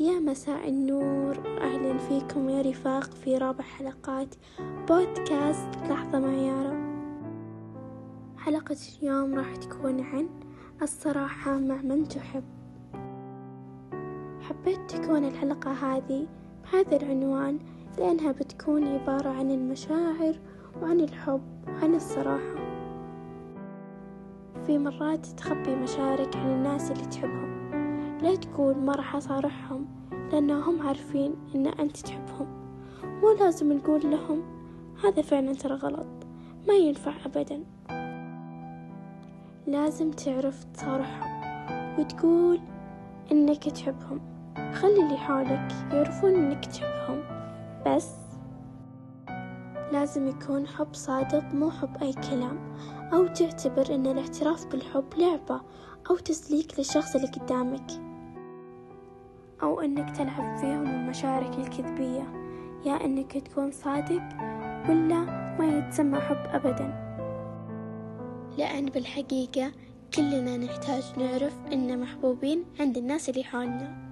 يا مساء النور أهلا فيكم يا رفاق في رابع حلقات بودكاست. لحظة مع يارا حلقة اليوم راح تكون عن الصراحة مع من تحب. حبيت تكون الحلقة هذه بهذا العنوان لأنها بتكون عبارة عن المشاعر وعن الحب وعن الصراحة. في مرات تخبي مشاعرك عن الناس اللي تحبهم. لا تقول ما راح أصارحهم لأنهم عارفين إن أنت تحبهم. مو لازم نقول لهم هذا فعلا ترى غلط. ما ينفع أبدا. لازم تعرف تصارحهم وتقول إنك تحبهم. خلي اللي حولك يعرفون إنك تحبهم. بس لازم يكون حب صادق مو حب أي كلام. أو تعتبر إن الاعتراف بالحب لعبة أو تسليك للشخص اللي قدامك. أو إنك تلعب فيهم مشاعرك الكذبية يا إنك تكون صادق ولا ما يتسمى حب أبدا. لأن بالحقيقة كلنا نحتاج نعرف إن محبوبين عند الناس اللي حولنا.